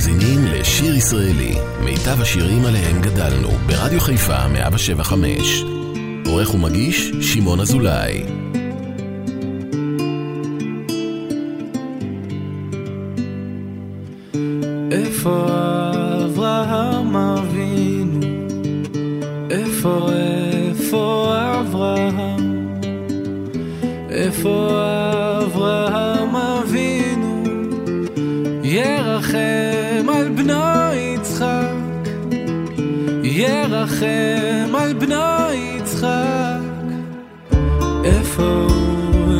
מאזינים לשיר ישראלי, מיטב השירים עליהם גדלנו, ברדיו חיפה 175. עורך ומגיש, שמעון אזולאי. איפה אברהם אבינו? איפה, איפה אברהם? איפה בנו יצחק. איפה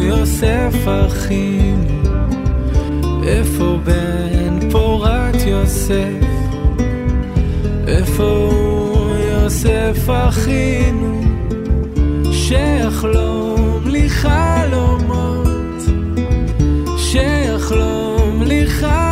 יוסף אחינו? איפה בן פורת יוסף? איפה יוסף אחינו? שיחלום לי חלומות, שיחלום לי חלומות.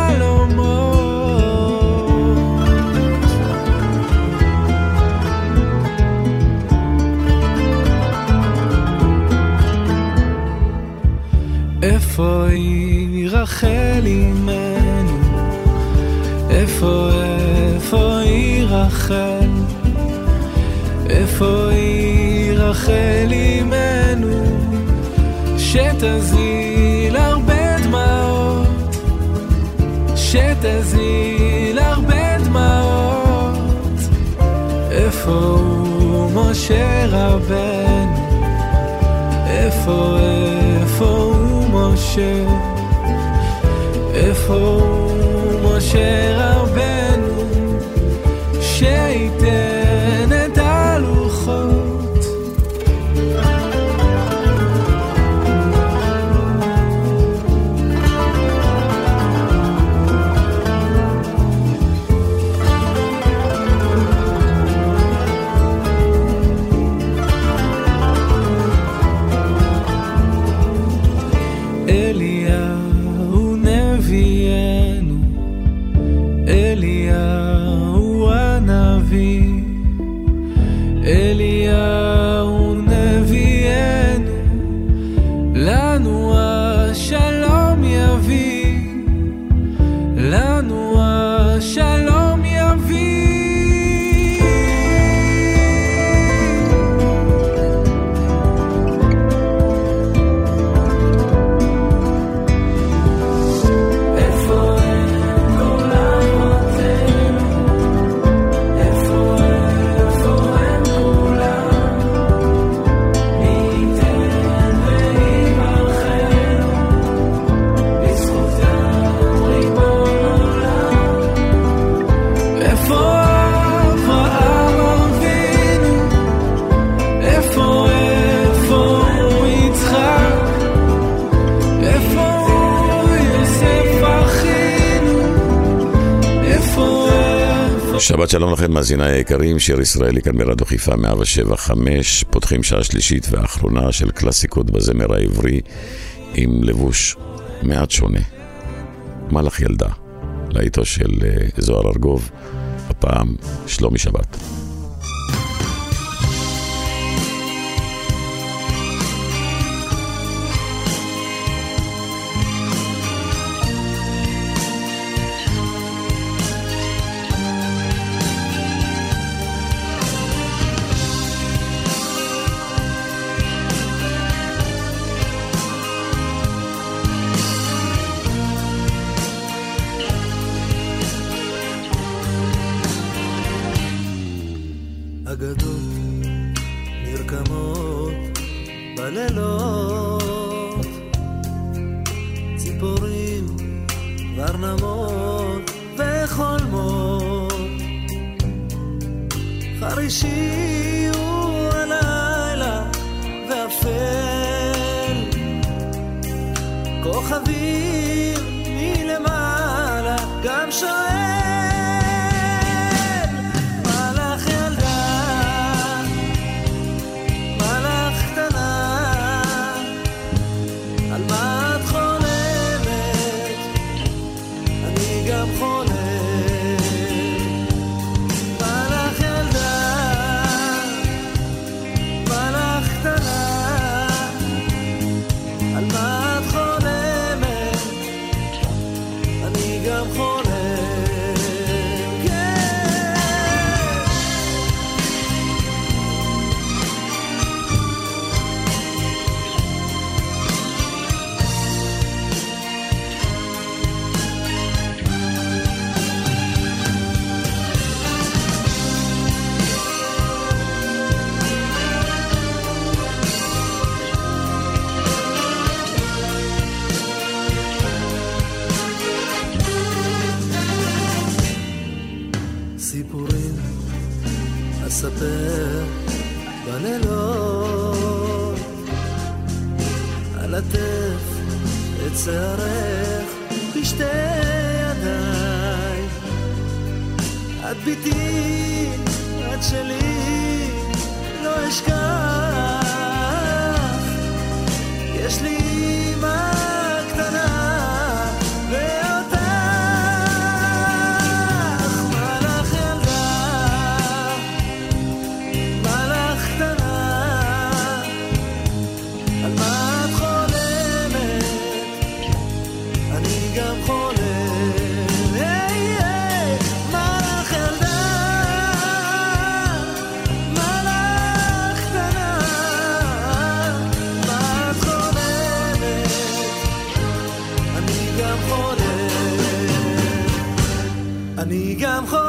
איפה היא רחל אימנו? איפה, איפה היא רחל? איפה היא רחל אימנו? שתזיל הרבה דמעות, שתזיל הרבה דמעות. איפה הוא משה רבנו? איפה, איפה הוא משה? איפה משה רבנו? מאזיניי היקרים, שיר ישראלי כאן ברדיו חיפה 175, פותחים שעה שלישית ואחרונה של קלאסיקות בזמר העברי עם לבוש מעט שונה. מלאך ילדה, להיטו של אה, זוהר ארגוב, הפעם שלומי שבת. מספר בלילות. על עטף את שערך בשתי ידיי. את ביתי, את שלי, לא אשכח. יש לי 干活。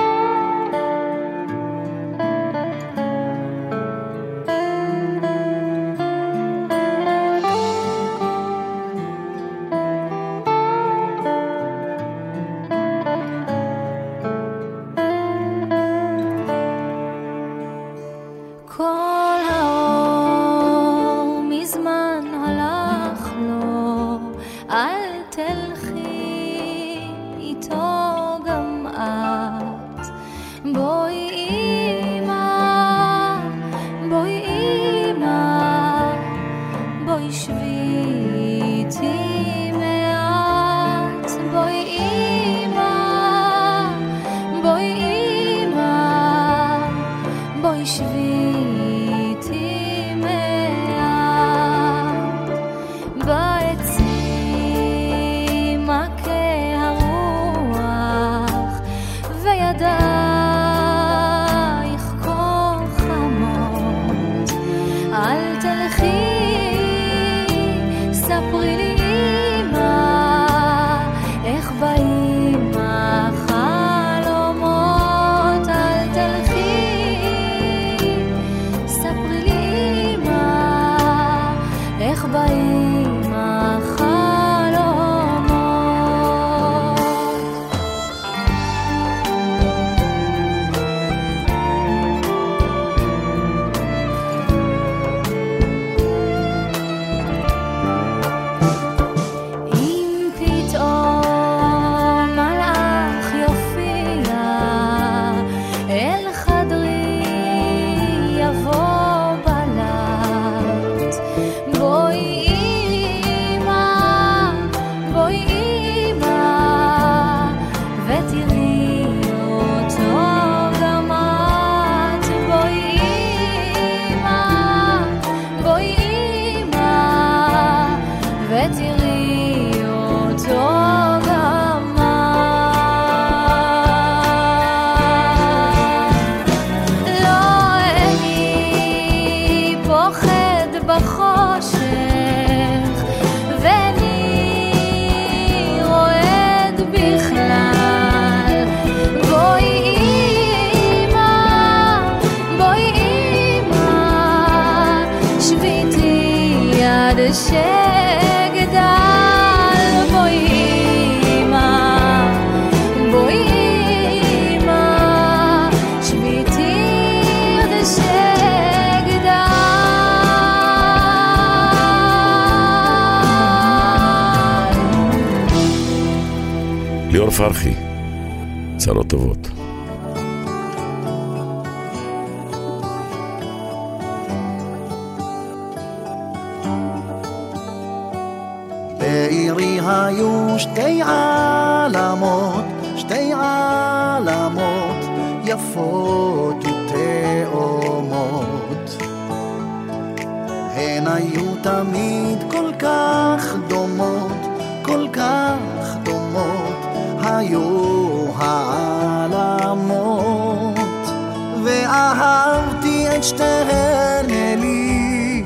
ואהבתי את שתיהן אלי,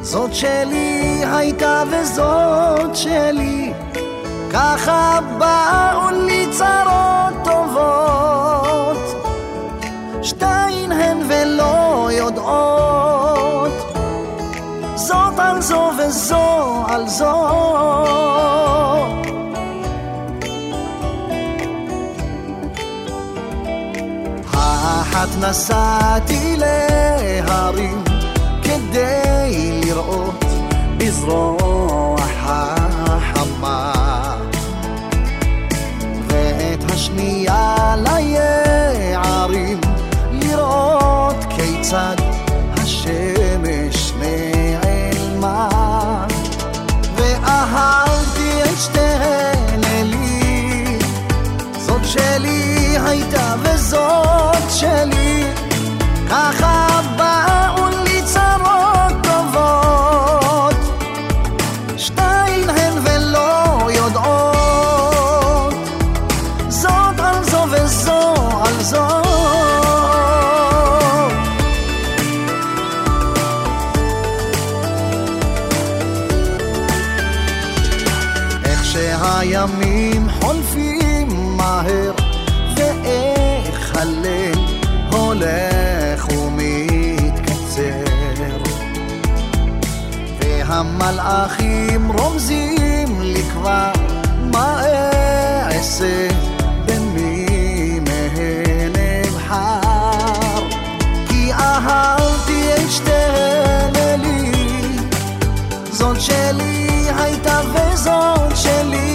זאת שלי הייתה וזאת שלי, ככה באו לי צרות טובות, שתיים הן ולא יודעות, זאת על זו וזו על זו. האחת נסעתי להרים כדי לראות בזרוע החמה ואת השנייה ליערים לראות כיצד あ! זאת שלי הייתה וזאת שלי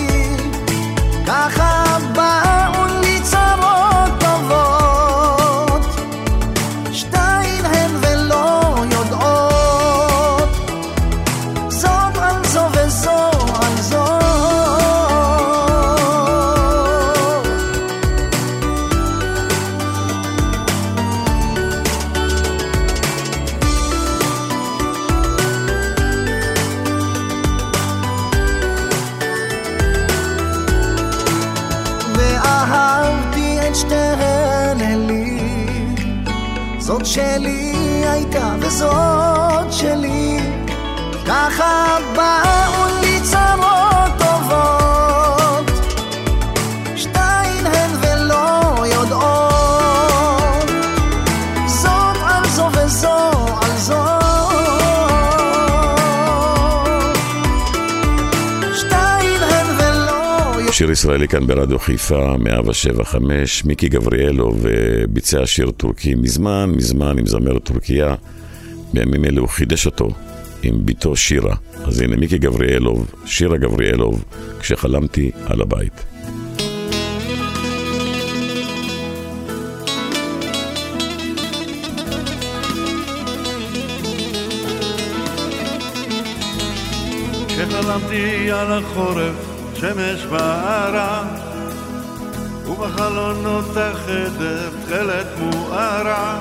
שיר ישראלי כאן ברדיו חיפה, 175, מיקי גבריאלוב אה, ביצע שיר טורקי מזמן, מזמן עם זמרת טורקיה. בימים אלה הוא חידש אותו עם בתו שירה. אז הנה מיקי גבריאלוב, שירה גבריאלוב, כשחלמתי על הבית. כשחלמתי על החורף, שמש בערה, ובחלונות החדר תכלת מוארה.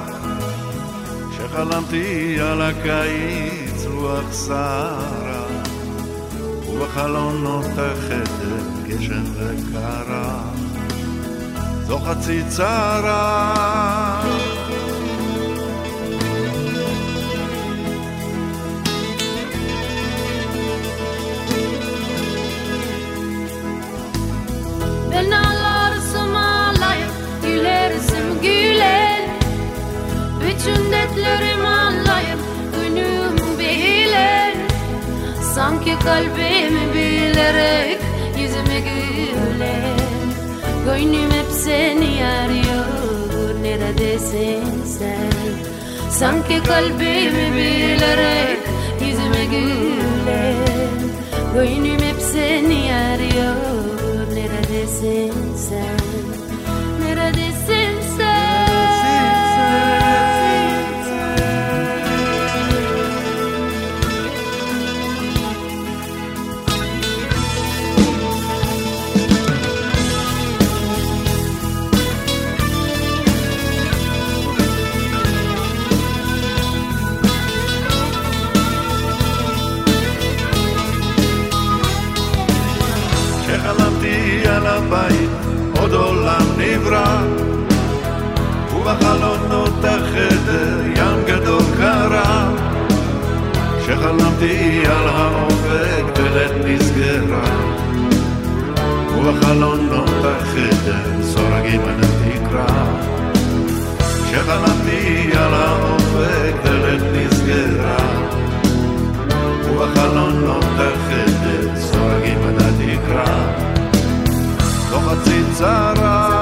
כשחלמתי על הקיץ, רוח סערה, ובחלונות החדר גשם וקרה. זו חצי צרה. Bütün dertlerim ağlayıp günüm beyler Sanki kalbimi bilerek yüzüme güler Gönlüm hep seni arıyor neredesin sen? Sanki kalbimi bilerek yüzüme güler Gönlüm hep seni arıyor Neredesin sen? בחלונות החדר ים גדול קרה. כשחלמתי על האופק דלת נסגרה. ובחלונות החדר סורגים על התקרה כשחלמתי על האופק דלת נסגרה. ובחלונות החדר סורגים על התקרה לא חצי צרה.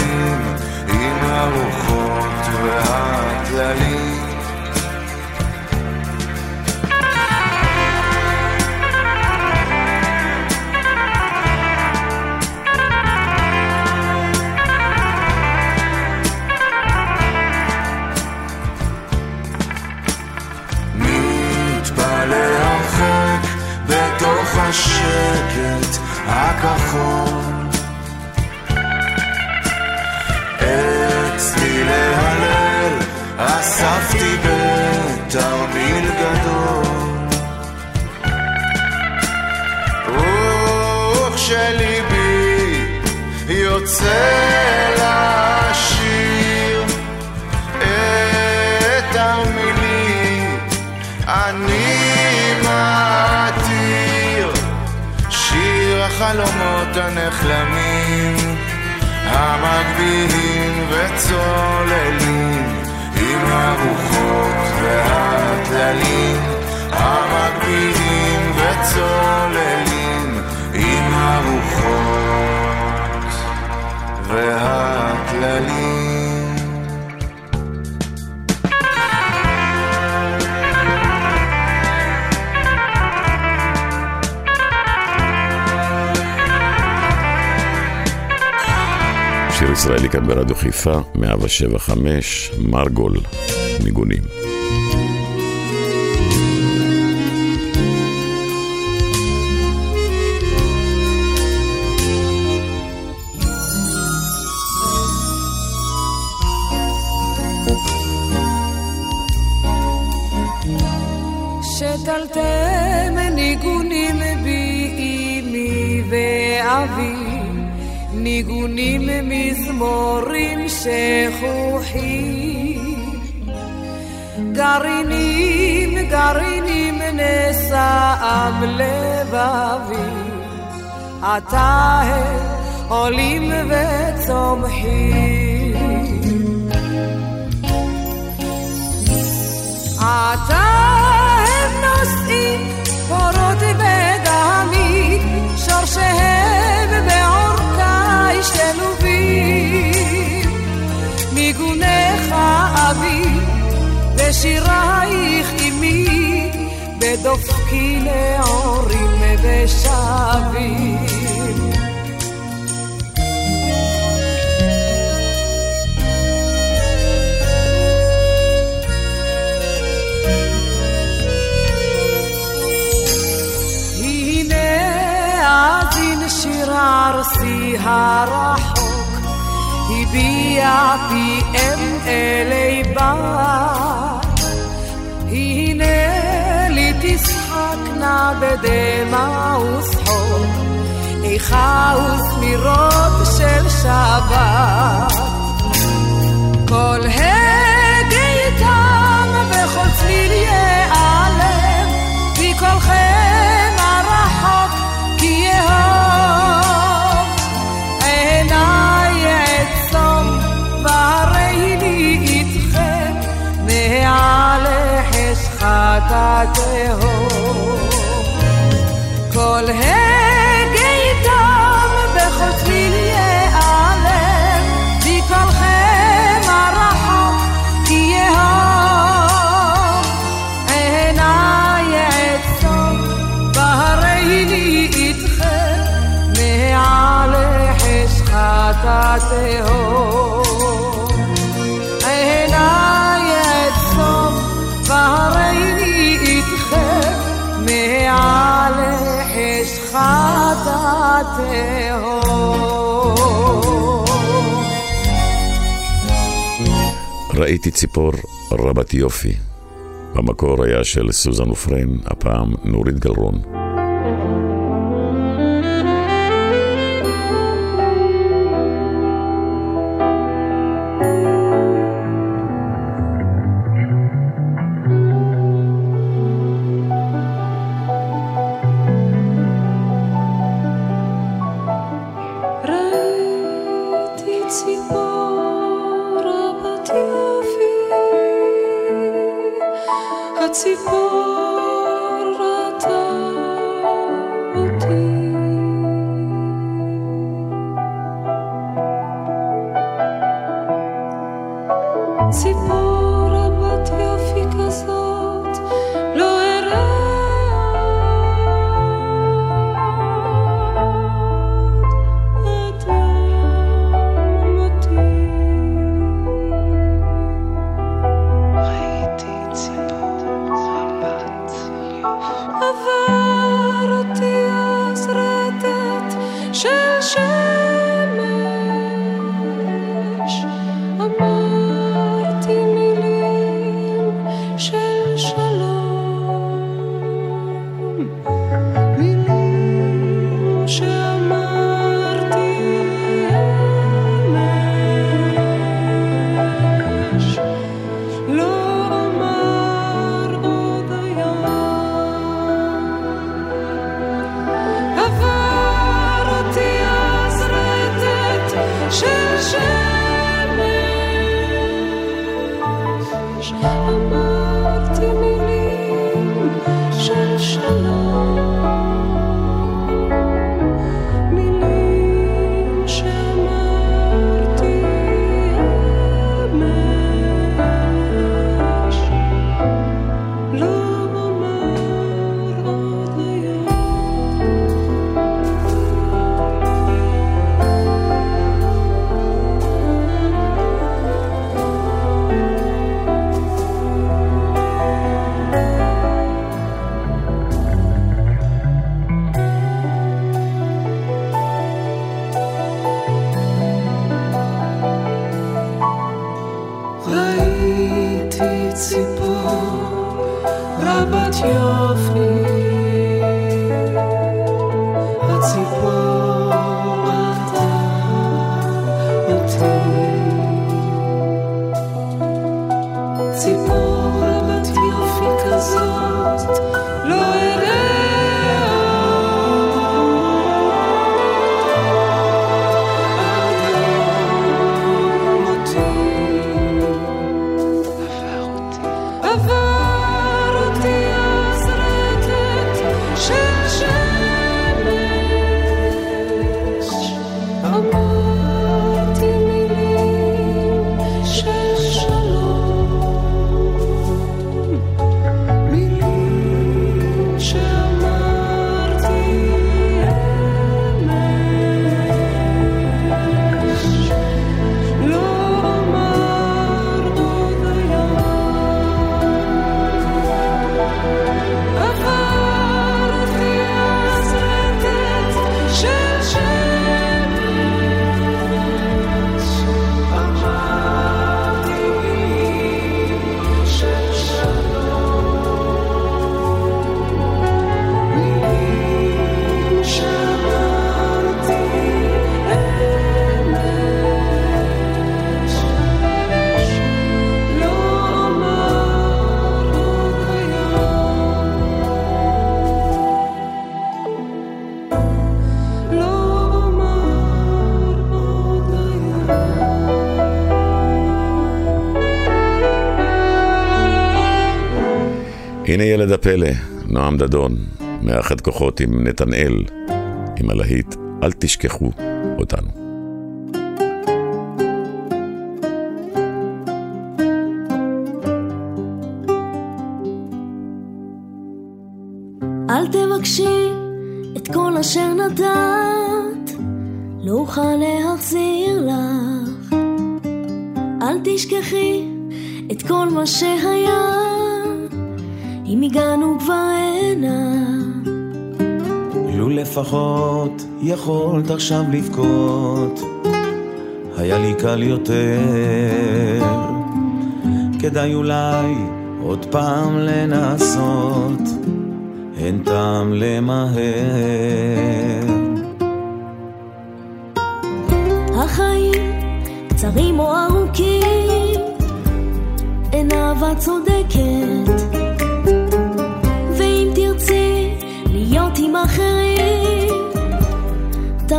הרוחות והטללים מתפלל הרחק בתוך השקט הכחול אספתי בתרמיל גדול. וכשליבי יוצא לשיר. את המילים אני מתיר. שיר החלומות הנחלמים המגביהים וצוללים עם הרוחות והטללים המגביהים וצוללים עם הרוחות והטללים ישראלי כאן ברדיו חיפה, 175, מרגול, ניגונים. שתלתם ניגונים באימי ואבי, ניגונים מזמורים שכוחים. גרעינים, גרעינים נשאם לבבי, עתה הם עולים וצומחים. עתה הם נושאים פורות בדמי, שורשיהם בעורקיי שלובים. ניגונך אבי ושירייך אמי, בדופקי נעורים ושבים. ארסי הרחוק, הביע פיהם אלי בר. הנה לי תשחקנה בדמע ושחוק, איכה וזמירות של שבת. כל הגה sideways. ראיתי ציפור רבת יופי. במקור היה של סוזן ופרן, הפעם נורית גלרון. ציפור רבת יופי כזאת. לא atrapać Jofli. ילד הפלא, נועם דדון, מאחד כוחות עם נתנאל, עם הלהיט "אל תשכחו אותנו". אל תבקשי את כל אשר נתת, לא אוכל להחזיר לך. אל תשכחי את כל מה שהיה, אם הגענו כבר הנה. לו לפחות יכולת עכשיו לבכות, היה לי קל יותר. כדאי אולי עוד פעם לנסות, אין טעם למהר. החיים קצרים או ארוכים, אין אהבה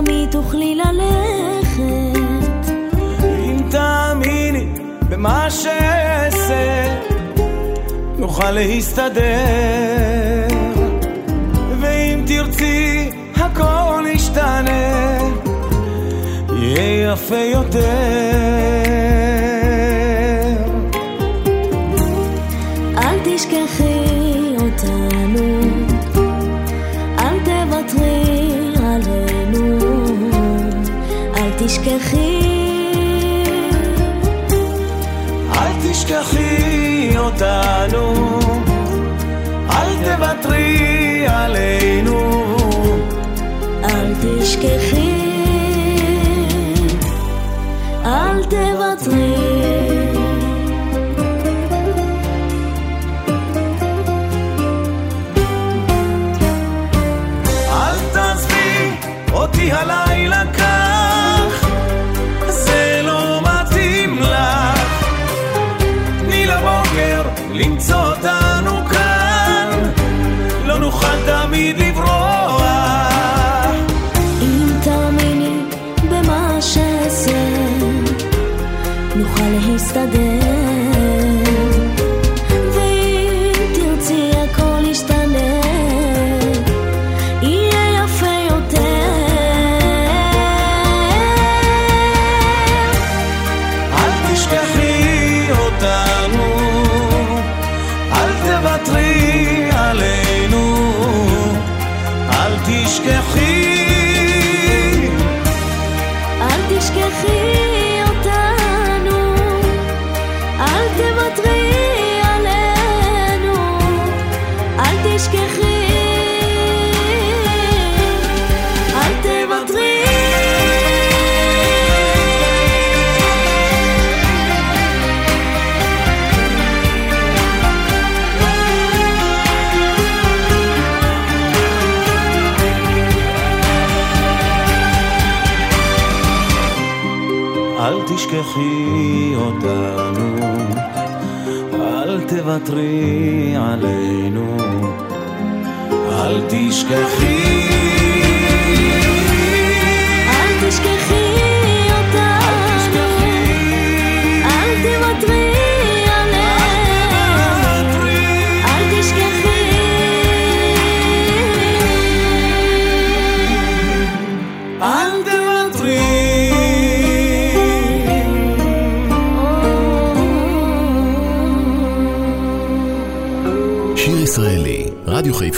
תמיד תוכלי ללכת. אם תאמיני במה שאעשה, נוכל להסתדר. ואם תרצי, הכל ישתנה, יהיה יפה יותר. תשכחי. אל תשכחי אותנו, אל תוותרי עלינו. אל תשכחי, אל תוותרי. תשכחי אותנו, אל תוותרי עלינו, אל תשכחי.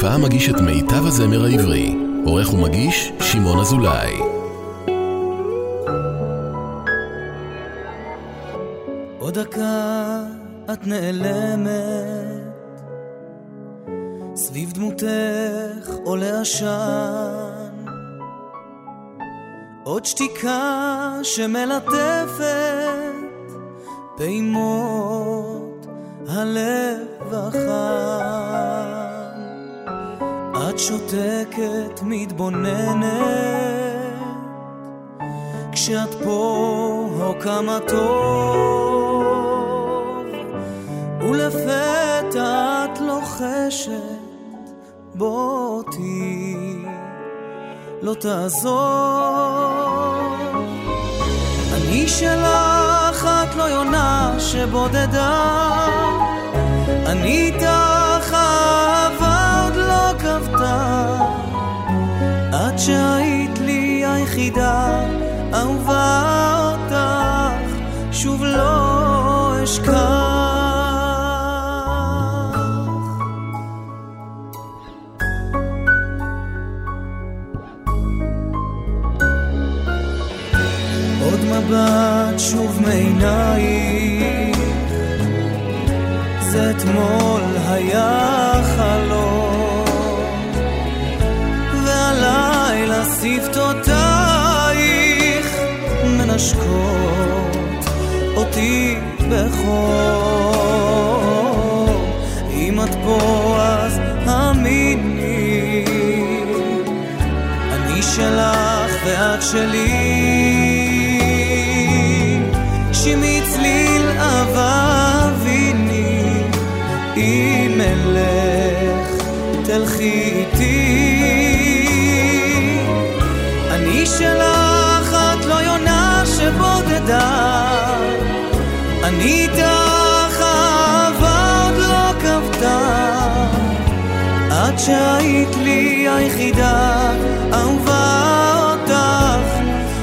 חיפה מגיש את מיטב הזמר העברי. עורך ומגיש, שמעון אזולאי. עוד דקה את נעלמת, סביב דמותך עולה עשן. עוד שתיקה שמלטפת פעימות הלב החם. את שותקת, מתבוננת, כשאת פה או כמה טוב, ולפתע את לוחשת, בוא אותי לא תעזור. אני שלך, את לא יונה שבודדה, אני איתך שהיית לי היחידה, אהובה אותך, שוב לא אשכח. עוד מבט שוב מעינייך, זה אתמול היה שפתותייך מנשקות אותי בחום. אם את פה אז האמיני, אני שלך ואת שלי. איתך אהבה עוד לא כבתה, עד שהיית לי היחידה, אהובה אותך,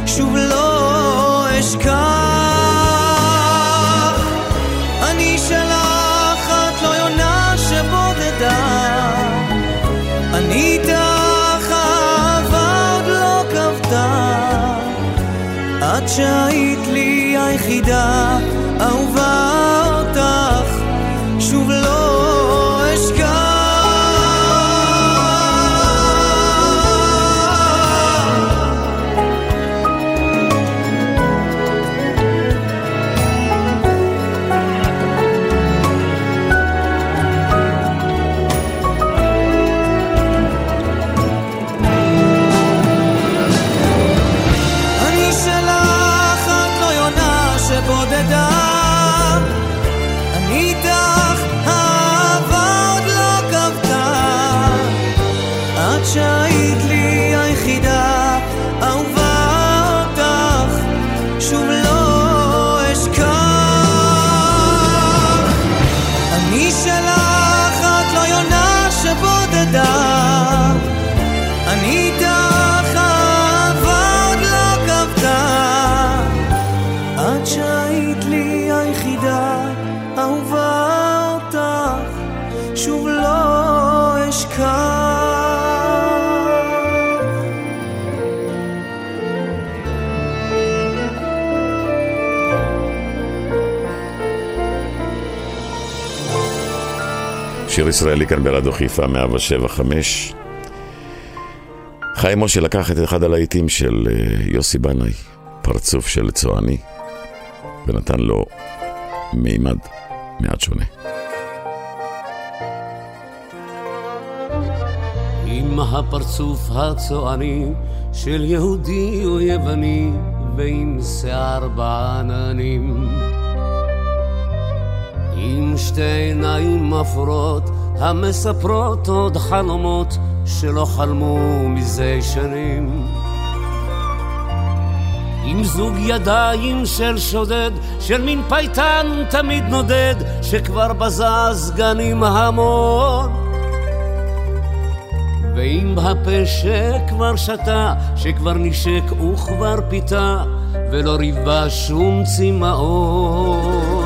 שוב לא אשכח. אני שלך, את לא יונה שבודדה, אני איתך אהבה עוד לא כבתה, עד שהיית ישראלי כאן ברדיו חיפה 175. חיים משה לקח את אחד הלהיטים של אה, יוסי בנאי, פרצוף של צועני, ונתן לו מימד מעט שונה. עם הפרצוף הצועני של יהודי או יווני ועם שיער בעננים עם שתי עיניים אפורות המספרות עוד חלומות שלא חלמו מזה שנים עם זוג ידיים של שודד, של מין פייטן תמיד נודד, שכבר בזז גנים המון. ועם הפה שכבר שתה, שכבר נשק וכבר פיתה, ולא ריבה שום צמאון.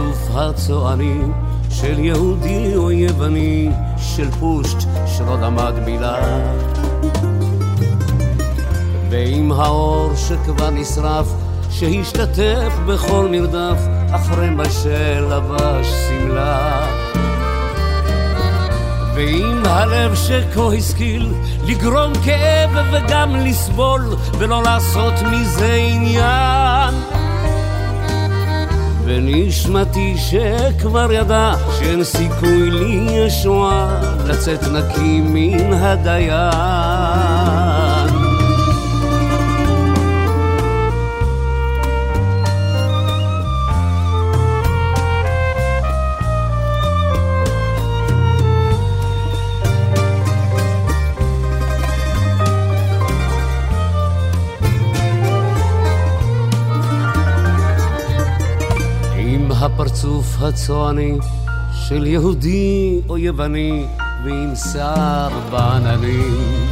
הפרצוף הצועני של יהודי או יווני, של פושט שלא למד מילה. ועם האור שכבר נשרף, שהשתתף בכל מרדף, אחרי מה שלבש שמלה. ועם הלב שכה השכיל לגרום כאב וגם לסבול ולא לעשות מזה עניין ונשמתי שכבר ידע שאין סיכוי לי ישועה לצאת נקי מן הדיין הפרצוף הצועני של יהודי או יווני ועם שיער בעננים.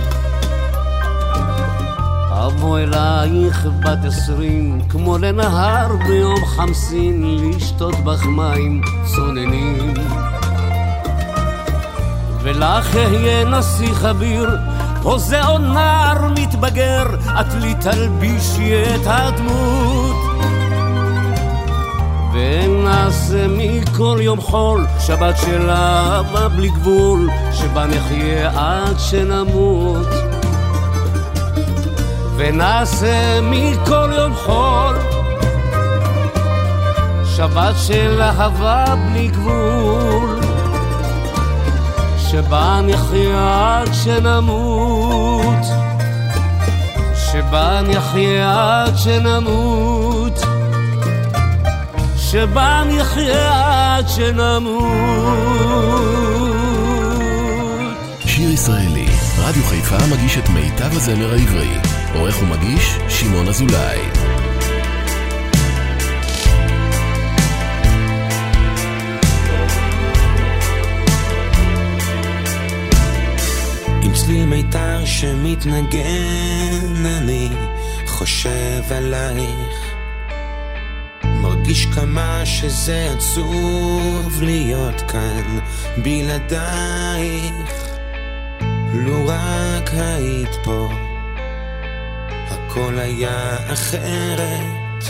אבוא אלייך בת עשרים כמו לנהר ביום חמסין לשתות בך מים צוננים. ולך אהיה נסיך אביר הוזה או נער מתבגר את לי תלבישי את הדמות ונעשה מכל יום חול שבת של אהבה בלי גבול שבה נחיה עד שנמות. ונעשה מכל יום חול שבת של אהבה בלי גבול שבה נחיה עד שנמות. שבה נחיה עד שנמות שבה נחיה עד שנמות. שיר ישראלי, רדיו חיפה מגיש את מיטב הזמר העברי. עורך ומגיש, שמעון אזולאי. עם צליל מיתר שמתנגן, אני חושב עלייך. מרגיש כמה שזה עצוב להיות כאן בלעדייך. לו רק היית פה, הכל היה אחרת.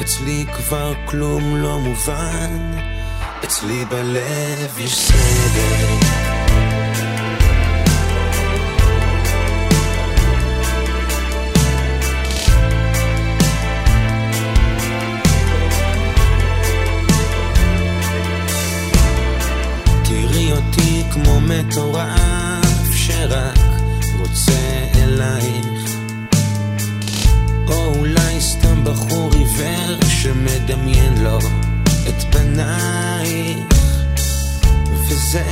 אצלי כבר כלום לא מובן, אצלי בלב יש סדר. מטורף שרק רוצה אלייך. או אולי סתם בחור עיוור שמדמיין לו את פנייך. וזה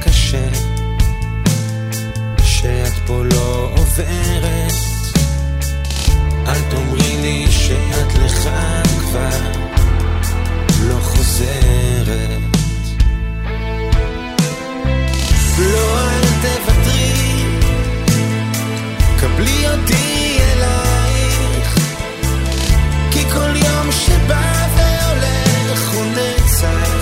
קשה שאת פה לא עוברת. אל תאמרי לי שאת לך כבר לא חוזרת לא אל תוותרי, קבלי אותי אלייך, כי כל יום שבא והולך הוא נצח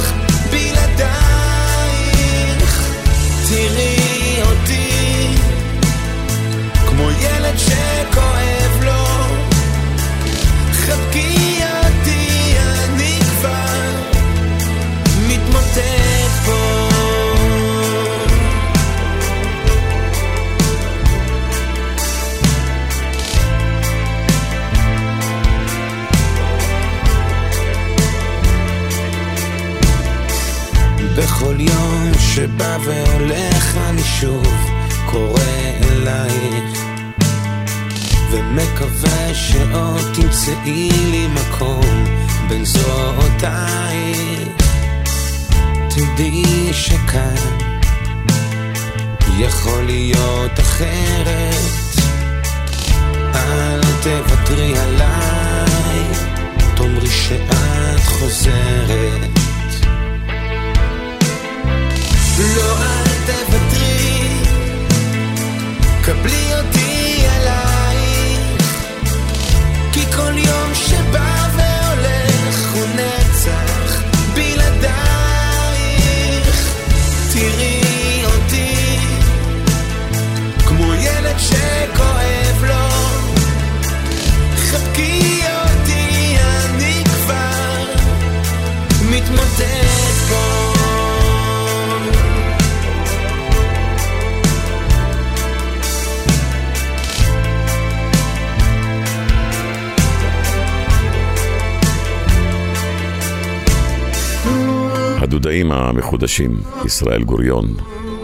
המחודשים, ישראל גוריון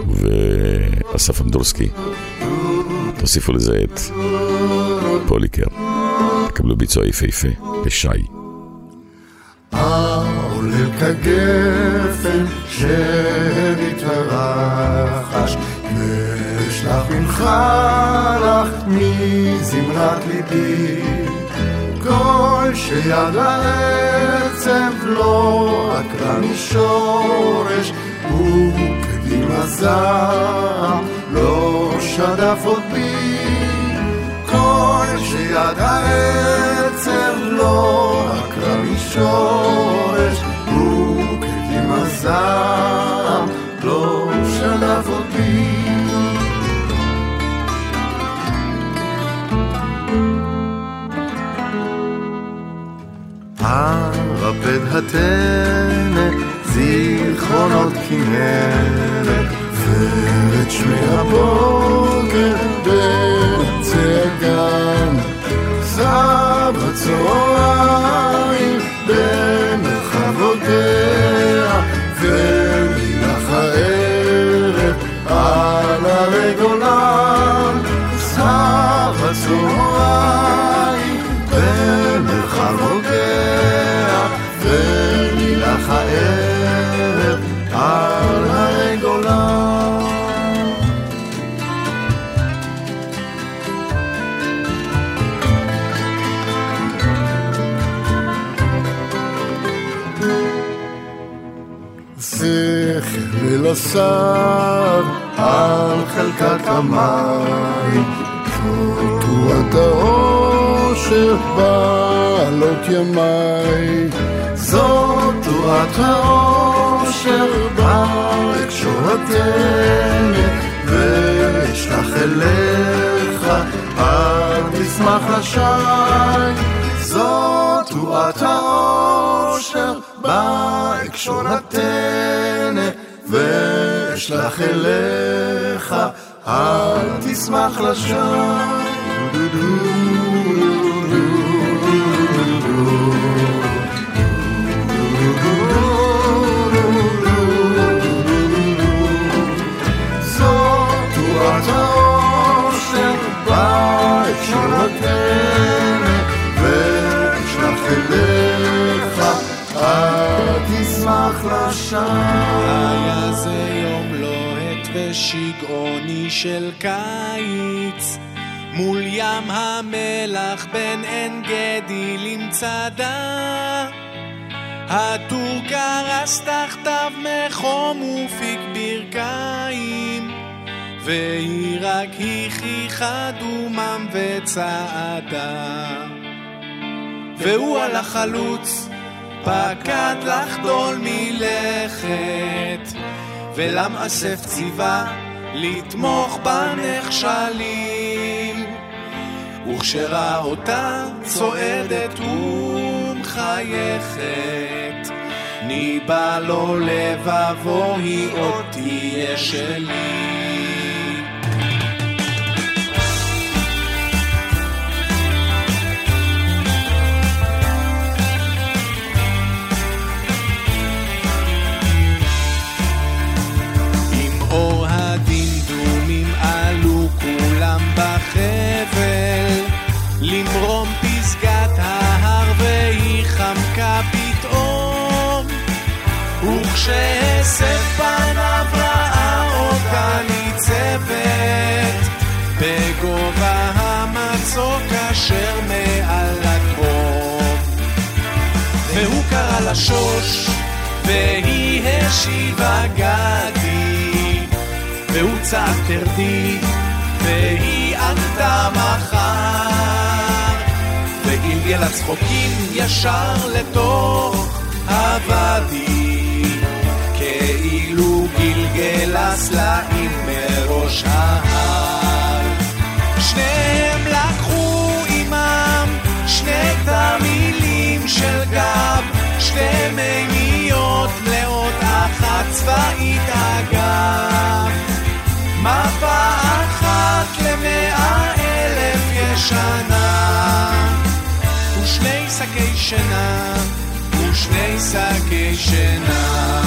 ואסף אמדורסקי. תוסיפו לזה את פוליקר. תקבלו ביצוע יפהפה לשי. העולה כגפן שנתרחש ואשלח ממך לך מזמרת ליבי כל שיד העצב לא עקרה משורש וכדין הזעם לא שדף עוד בי כל שיד העצב לא עקרה משורש וכדין הזעם לא שדף עוד בי הרפד הטנא, זיכרונות כנרת, ואת שמי הבוקר בעצי הגן, סב הצהריים במרחבותיה, ומילך הסב על חלקת המים, תרועת האושר בעלות ימי. זאת תרועת האושר בהקשור התמת, ואשלח אליך אל תשמח לשי. זאת תרועת האושר בהקשור התנא, ואשלח אליך אל תשמח לשי. זאת תרועת תשמח לשי. היה זה יום לוהט ושגעוני של קיץ. מול ים המלח בין עין גדי למצדה הטור קרס תחתיו מחום ופיק ברכיים. והיא רק הכיחה דומם וצעדה. והוא על החלוץ פקד לחדול מלכת ולמאסף ציווה לתמוך בנחשלים. וכשראה אותה צועדת ומחייכת ניבא לו לבבו היא עוד תהיה שלי לשוש והיא השיבה גדי והוא צעק תרדי והיא ענתה מחר. וגלגל הצחוקים ישר לתוך הוואדי כאילו גלגל סלעים מראש ההר של גב, שתי מניות מלאות, אחת צבאית אגב. מפה אחת למאה אלף ישנה, ושני שקי שינה, ושני שקי שינה.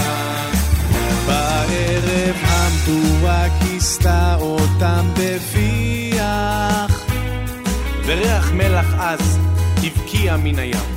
בערב המדורה כיסתה אותם בפיח, וריח מלח עז הבקיע מן הים.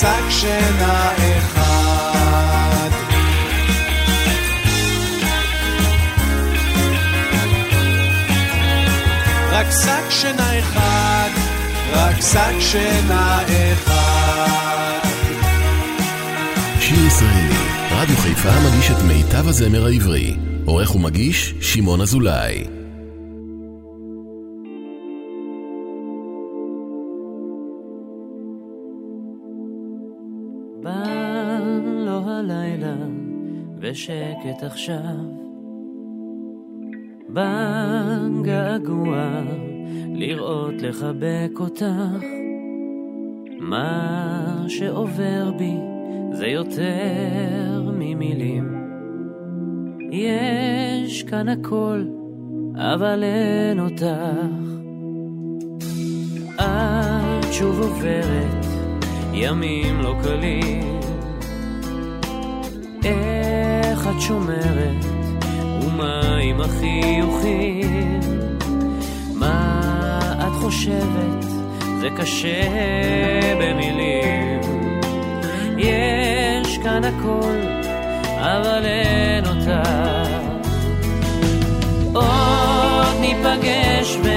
שק שינה אחד. רק שק שינה אחד, רק שק שינה אחד. שיר ישראלי, רדיו חיפה מגיש את מיטב הזמר העברי. עורך ומגיש, שמעון אזולאי. ושקט עכשיו. בא געגוע לראות לחבק אותך. מה שעובר בי זה יותר ממילים. יש כאן הכל, אבל אין אותך. את שוב עוברת ימים לא קלים. איך את שומרת, ומה עם החיוכים? מה את חושבת, זה קשה במילים. יש כאן הכל, אבל אין אותך. עוד ניפגש ויהיה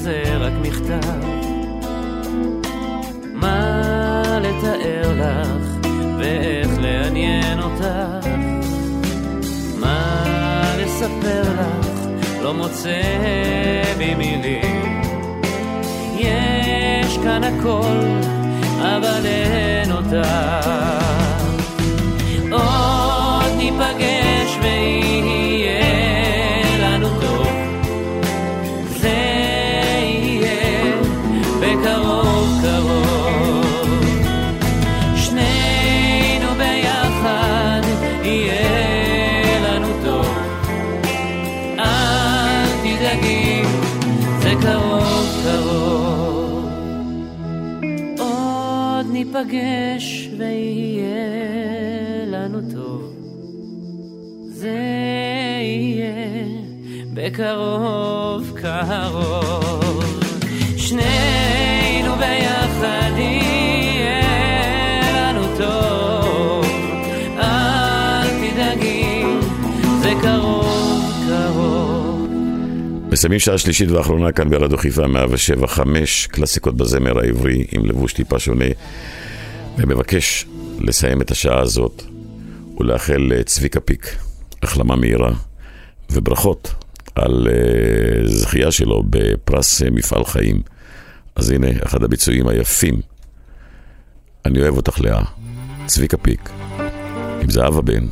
וזה רק מכתב. מה לתאר לך, ואיך לעניין אותך. מה לספר לך, לא מוצא בי מילים. יש כאן הכל, אבל אין אותך. ניפגש ויהיה לנו טוב. זה יהיה בקרוב קרוב. שנינו ביחד יהיה לנו טוב. אל תדאגי, זה קרוב קרוב. מסיימים שעה שלישית ואחרונה כאן ברדיו חיפה 107 5 קלאסיקות בזמר העברי עם לבוש טיפה שונה ומבקש לסיים את השעה הזאת ולאחל לצביקה פיק החלמה מהירה וברכות על uh, זכייה שלו בפרס uh, מפעל חיים. אז הנה אחד הביצועים היפים. אני אוהב אותך לאה, צביקה פיק, עם זהבה בן.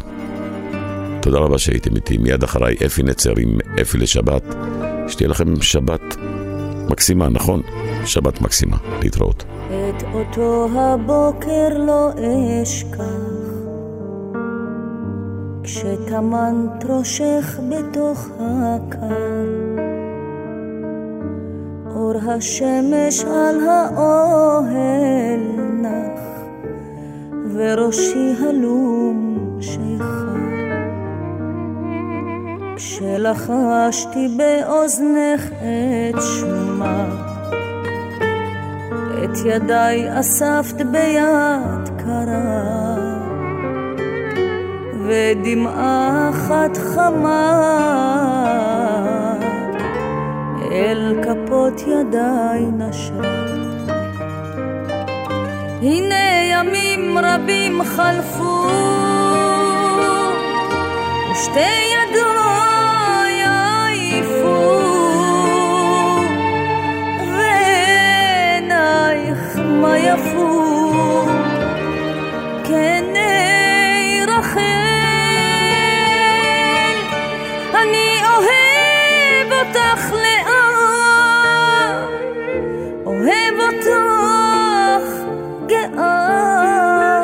תודה רבה שהייתם איתי. מיד אחריי אפי נצר עם אפי לשבת. שתהיה לכם שבת מקסימה, נכון? שבת מקסימה. להתראות. את אותו הבוקר לא אשכח, כשטמנת ראשך בתוך הקר. אור השמש על האוהל נח, וראשי הלום שיכר. כשלחשתי באוזנך את שמה, את ידיי אספת ביד קרה, ודמעה אחת חמה אל כפות ידיי נשרה. הנה ימים רבים חלפו, ושתי ידיי ועינייך מה יפו, כעיני רחל. אני אוהב אותך לאט, אוהב אותך גאה.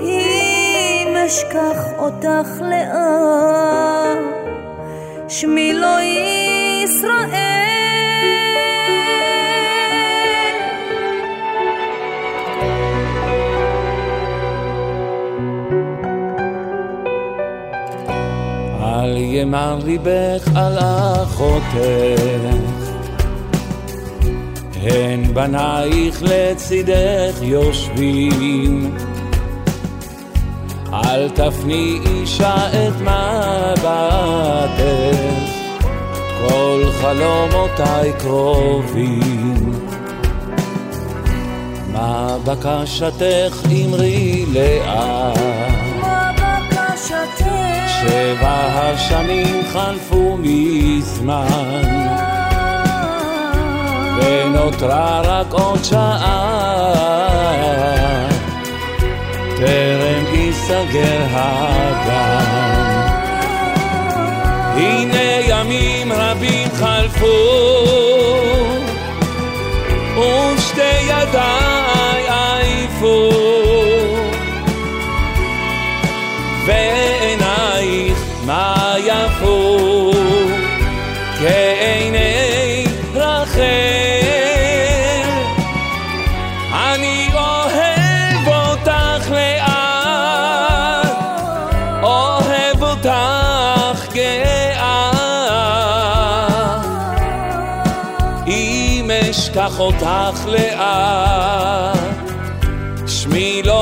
אם אשכח אותך לאט, שמי לא ישראל. ימר ליבך על אחותך, הן בנייך לצידך יושבים. אל תפני אישה את מבטך, כל חלומותיי קרובים. מה בקשתך אמרי לאט? שבע השנים חלפו מזמן, ונותרה רק עוד שעה, טרם ייסגר הגן. הנה ימים רבים חלפו, ושתי ידיי עייפו. יפו כעיני רחל אני אוהב אותך לאט אוהב אותך גאה. אם אשכח אותך לאט שמי לא